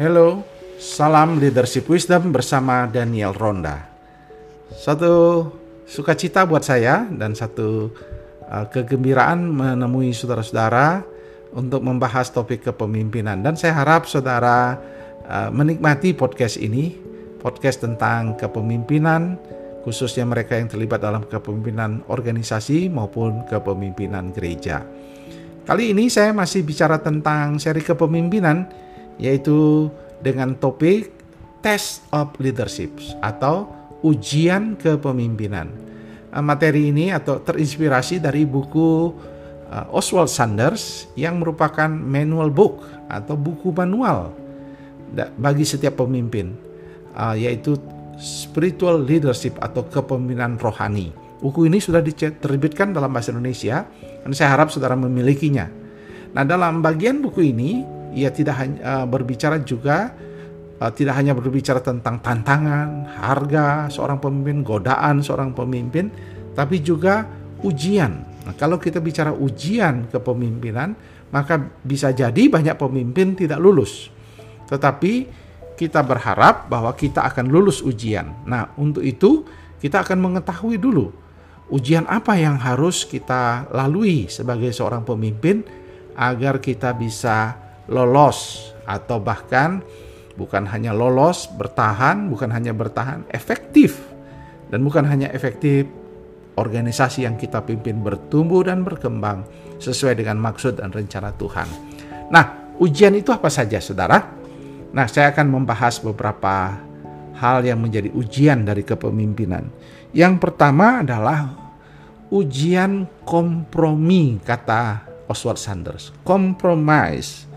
Hello, salam leadership wisdom bersama Daniel Ronda. Satu sukacita buat saya dan satu uh, kegembiraan menemui saudara-saudara untuk membahas topik kepemimpinan dan saya harap saudara uh, menikmati podcast ini, podcast tentang kepemimpinan khususnya mereka yang terlibat dalam kepemimpinan organisasi maupun kepemimpinan gereja. Kali ini saya masih bicara tentang seri kepemimpinan yaitu dengan topik Test of Leadership atau ujian kepemimpinan. Eh, materi ini atau terinspirasi dari buku uh, Oswald Sanders yang merupakan manual book atau buku manual bagi setiap pemimpin, uh, yaitu Spiritual Leadership atau kepemimpinan rohani. Buku ini sudah diterbitkan dalam bahasa Indonesia dan saya harap saudara memilikinya. Nah, dalam bagian buku ini ia tidak hanya uh, berbicara juga uh, tidak hanya berbicara tentang tantangan, harga seorang pemimpin, godaan seorang pemimpin, tapi juga ujian. Nah, kalau kita bicara ujian kepemimpinan, maka bisa jadi banyak pemimpin tidak lulus. Tetapi kita berharap bahwa kita akan lulus ujian. Nah, untuk itu kita akan mengetahui dulu ujian apa yang harus kita lalui sebagai seorang pemimpin agar kita bisa lolos atau bahkan bukan hanya lolos, bertahan, bukan hanya bertahan, efektif. Dan bukan hanya efektif, organisasi yang kita pimpin bertumbuh dan berkembang sesuai dengan maksud dan rencana Tuhan. Nah, ujian itu apa saja, saudara? Nah, saya akan membahas beberapa hal yang menjadi ujian dari kepemimpinan. Yang pertama adalah ujian kompromi, kata Oswald Sanders. Compromise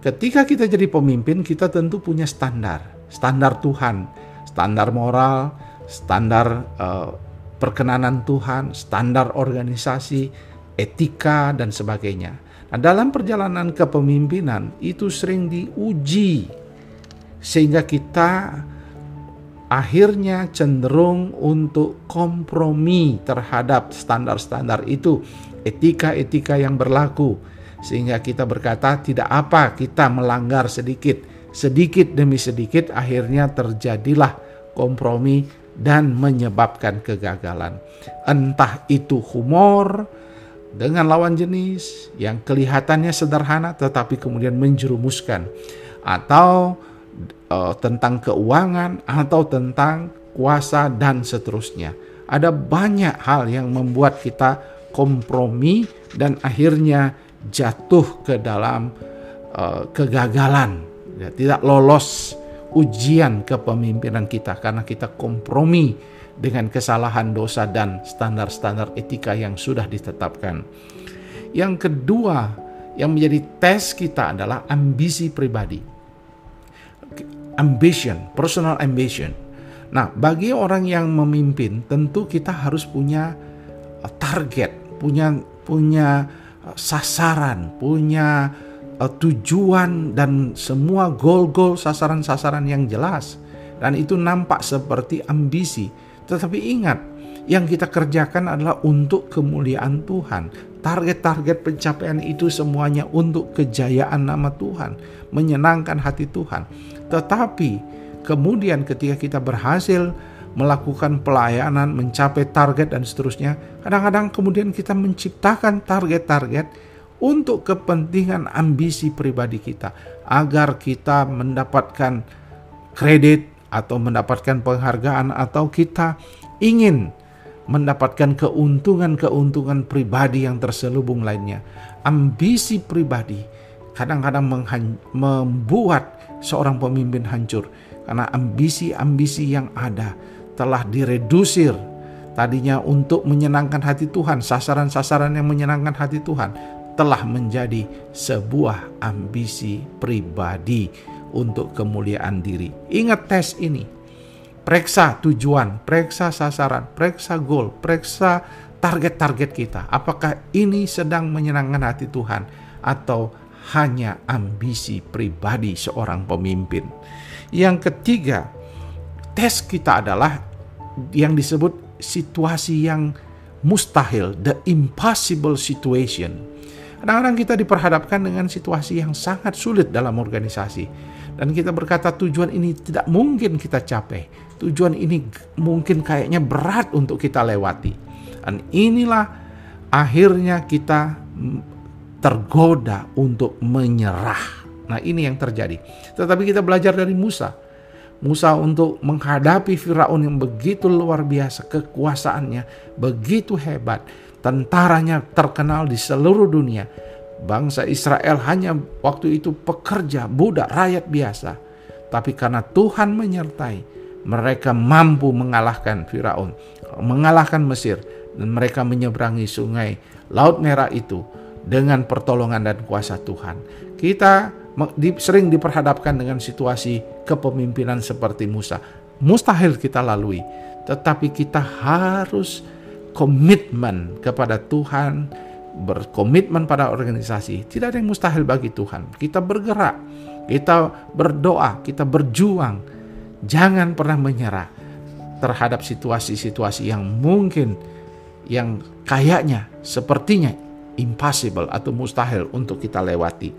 Ketika kita jadi pemimpin, kita tentu punya standar, standar Tuhan, standar moral, standar uh, perkenanan Tuhan, standar organisasi, etika dan sebagainya. Nah, dalam perjalanan kepemimpinan itu sering diuji. Sehingga kita akhirnya cenderung untuk kompromi terhadap standar-standar itu, etika-etika yang berlaku sehingga kita berkata tidak apa kita melanggar sedikit sedikit demi sedikit akhirnya terjadilah kompromi dan menyebabkan kegagalan. Entah itu humor dengan lawan jenis yang kelihatannya sederhana tetapi kemudian menjerumuskan atau uh, tentang keuangan atau tentang kuasa dan seterusnya. Ada banyak hal yang membuat kita kompromi dan akhirnya jatuh ke dalam uh, kegagalan, ya, tidak lolos ujian kepemimpinan kita karena kita kompromi dengan kesalahan dosa dan standar-standar etika yang sudah ditetapkan. Yang kedua, yang menjadi tes kita adalah ambisi pribadi. Ambition, personal ambition. Nah, bagi orang yang memimpin, tentu kita harus punya uh, target, punya punya sasaran, punya uh, tujuan dan semua goal-goal sasaran-sasaran yang jelas. Dan itu nampak seperti ambisi. Tetapi ingat, yang kita kerjakan adalah untuk kemuliaan Tuhan. Target-target pencapaian itu semuanya untuk kejayaan nama Tuhan, menyenangkan hati Tuhan. Tetapi kemudian ketika kita berhasil melakukan pelayanan, mencapai target dan seterusnya. Kadang-kadang kemudian kita menciptakan target-target untuk kepentingan ambisi pribadi kita agar kita mendapatkan kredit atau mendapatkan penghargaan atau kita ingin mendapatkan keuntungan-keuntungan pribadi yang terselubung lainnya. Ambisi pribadi kadang-kadang membuat seorang pemimpin hancur karena ambisi-ambisi yang ada telah diredusir tadinya untuk menyenangkan hati Tuhan, sasaran-sasaran yang menyenangkan hati Tuhan telah menjadi sebuah ambisi pribadi untuk kemuliaan diri. Ingat tes ini. Periksa tujuan, periksa sasaran, periksa goal, periksa target-target kita. Apakah ini sedang menyenangkan hati Tuhan atau hanya ambisi pribadi seorang pemimpin? Yang ketiga, tes kita adalah yang disebut situasi yang mustahil, the impossible situation. Kadang-kadang kita diperhadapkan dengan situasi yang sangat sulit dalam organisasi. Dan kita berkata tujuan ini tidak mungkin kita capai. Tujuan ini mungkin kayaknya berat untuk kita lewati. Dan inilah akhirnya kita tergoda untuk menyerah. Nah ini yang terjadi. Tetapi kita belajar dari Musa. Musa untuk menghadapi Firaun yang begitu luar biasa kekuasaannya, begitu hebat, tentaranya terkenal di seluruh dunia. Bangsa Israel hanya waktu itu pekerja, budak, rakyat biasa. Tapi karena Tuhan menyertai, mereka mampu mengalahkan Firaun, mengalahkan Mesir, dan mereka menyeberangi sungai Laut Merah itu dengan pertolongan dan kuasa Tuhan. Kita sering diperhadapkan dengan situasi kepemimpinan seperti Musa. Mustahil kita lalui, tetapi kita harus komitmen kepada Tuhan, berkomitmen pada organisasi. Tidak ada yang mustahil bagi Tuhan. Kita bergerak, kita berdoa, kita berjuang. Jangan pernah menyerah terhadap situasi-situasi yang mungkin yang kayaknya sepertinya impossible atau mustahil untuk kita lewati.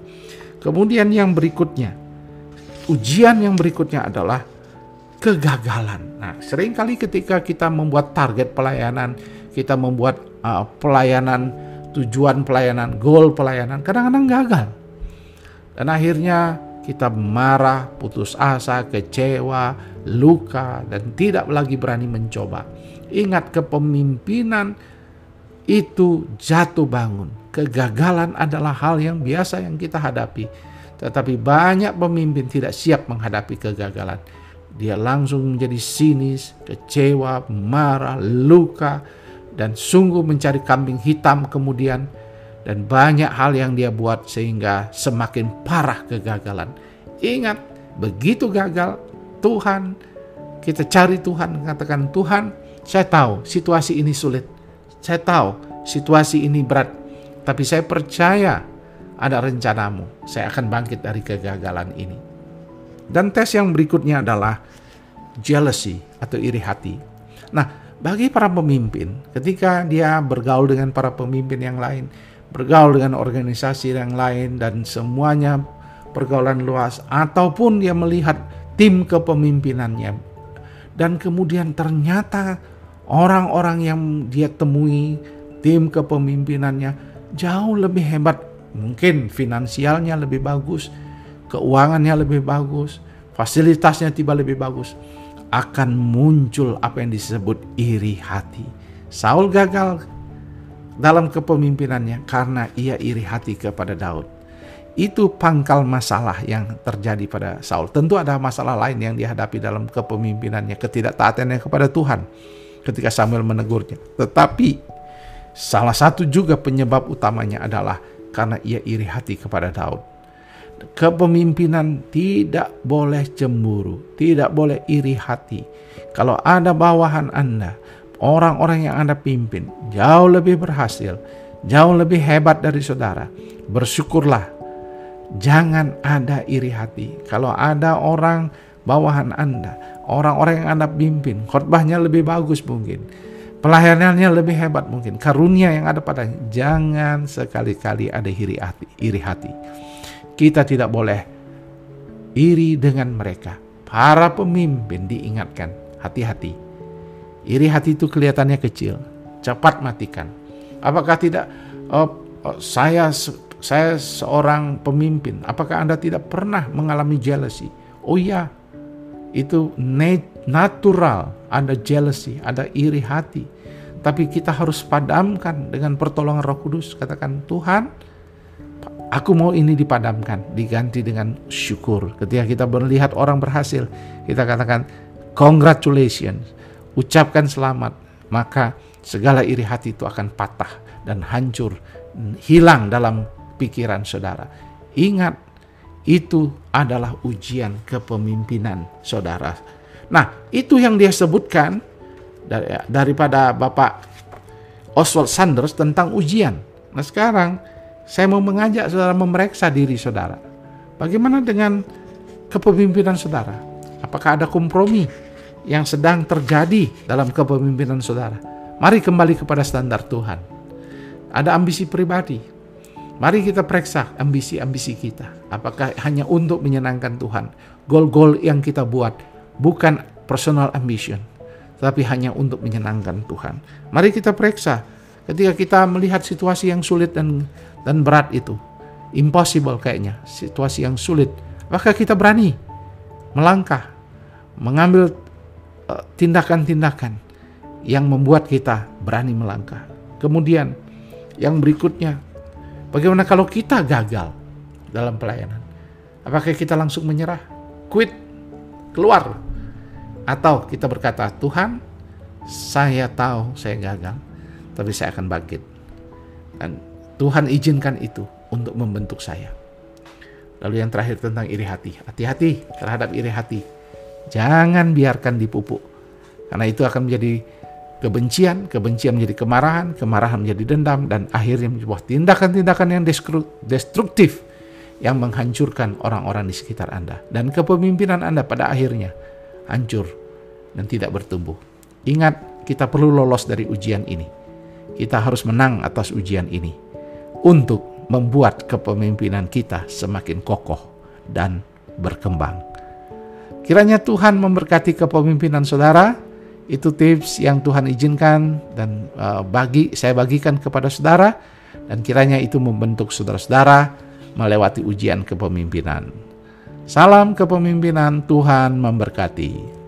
Kemudian yang berikutnya, ujian yang berikutnya adalah kegagalan. Nah, sering kali ketika kita membuat target pelayanan, kita membuat uh, pelayanan tujuan pelayanan, goal pelayanan kadang-kadang gagal. Dan akhirnya kita marah, putus asa, kecewa, luka dan tidak lagi berani mencoba. Ingat kepemimpinan itu jatuh bangun. Kegagalan adalah hal yang biasa yang kita hadapi. Tetapi banyak pemimpin tidak siap menghadapi kegagalan. Dia langsung menjadi sinis, kecewa, marah, luka, dan sungguh mencari kambing hitam kemudian dan banyak hal yang dia buat sehingga semakin parah kegagalan. Ingat, begitu gagal, Tuhan kita cari Tuhan, katakan Tuhan, saya tahu situasi ini sulit. Saya tahu situasi ini berat, tapi saya percaya ada rencanamu. Saya akan bangkit dari kegagalan ini. Dan tes yang berikutnya adalah jealousy atau iri hati. Nah, bagi para pemimpin, ketika dia bergaul dengan para pemimpin yang lain, bergaul dengan organisasi yang lain, dan semuanya pergaulan luas, ataupun dia melihat tim kepemimpinannya, dan kemudian ternyata orang-orang yang dia temui, tim kepemimpinannya jauh lebih hebat, mungkin finansialnya lebih bagus, keuangannya lebih bagus, fasilitasnya tiba lebih bagus akan muncul apa yang disebut iri hati. Saul gagal dalam kepemimpinannya karena ia iri hati kepada Daud. Itu pangkal masalah yang terjadi pada Saul. Tentu ada masalah lain yang dihadapi dalam kepemimpinannya, ketidaktaatannya kepada Tuhan ketika Samuel menegurnya. Tetapi salah satu juga penyebab utamanya adalah karena ia iri hati kepada Daud kepemimpinan tidak boleh cemburu, tidak boleh iri hati. Kalau ada bawahan Anda, orang-orang yang Anda pimpin jauh lebih berhasil, jauh lebih hebat dari saudara, bersyukurlah. Jangan ada iri hati. Kalau ada orang bawahan Anda, orang-orang yang Anda pimpin, khotbahnya lebih bagus mungkin, pelayanannya lebih hebat mungkin, karunia yang ada padanya, jangan sekali-kali ada iri hati. Iri hati. Kita tidak boleh iri dengan mereka. Para pemimpin diingatkan, hati-hati. Iri hati itu kelihatannya kecil, cepat matikan. Apakah tidak oh, oh, saya saya seorang pemimpin, apakah Anda tidak pernah mengalami jealousy? Oh iya, itu natural, ada jealousy, ada iri hati. Tapi kita harus padamkan dengan pertolongan Roh Kudus. Katakan, Tuhan, Aku mau ini dipadamkan, diganti dengan syukur. Ketika kita melihat orang berhasil, kita katakan congratulations, ucapkan selamat, maka segala iri hati itu akan patah dan hancur, hilang dalam pikiran saudara. Ingat, itu adalah ujian kepemimpinan saudara. Nah, itu yang dia sebutkan daripada Bapak Oswald Sanders tentang ujian. Nah, sekarang saya mau mengajak saudara memeriksa diri saudara. Bagaimana dengan kepemimpinan saudara? Apakah ada kompromi yang sedang terjadi dalam kepemimpinan saudara? Mari kembali kepada standar Tuhan. Ada ambisi pribadi. Mari kita periksa ambisi-ambisi kita. Apakah hanya untuk menyenangkan Tuhan? Goal-goal yang kita buat bukan personal ambition, tapi hanya untuk menyenangkan Tuhan. Mari kita periksa ketika kita melihat situasi yang sulit dan dan berat itu. Impossible kayaknya, situasi yang sulit. Apakah kita berani melangkah, mengambil eh, tindakan-tindakan yang membuat kita berani melangkah. Kemudian yang berikutnya, bagaimana kalau kita gagal dalam pelayanan? Apakah kita langsung menyerah, quit, keluar? Atau kita berkata, Tuhan, saya tahu saya gagal, tapi saya akan bangkit. Dan Tuhan izinkan itu untuk membentuk saya. Lalu yang terakhir tentang iri hati. Hati-hati terhadap iri hati. Jangan biarkan dipupuk. Karena itu akan menjadi kebencian, kebencian menjadi kemarahan, kemarahan menjadi dendam, dan akhirnya sebuah tindakan-tindakan yang destruktif yang menghancurkan orang-orang di sekitar Anda. Dan kepemimpinan Anda pada akhirnya hancur dan tidak bertumbuh. Ingat, kita perlu lolos dari ujian ini. Kita harus menang atas ujian ini untuk membuat kepemimpinan kita semakin kokoh dan berkembang. Kiranya Tuhan memberkati kepemimpinan saudara itu tips yang Tuhan izinkan dan uh, bagi saya bagikan kepada saudara dan kiranya itu membentuk saudara-saudara melewati ujian kepemimpinan. Salam kepemimpinan Tuhan memberkati.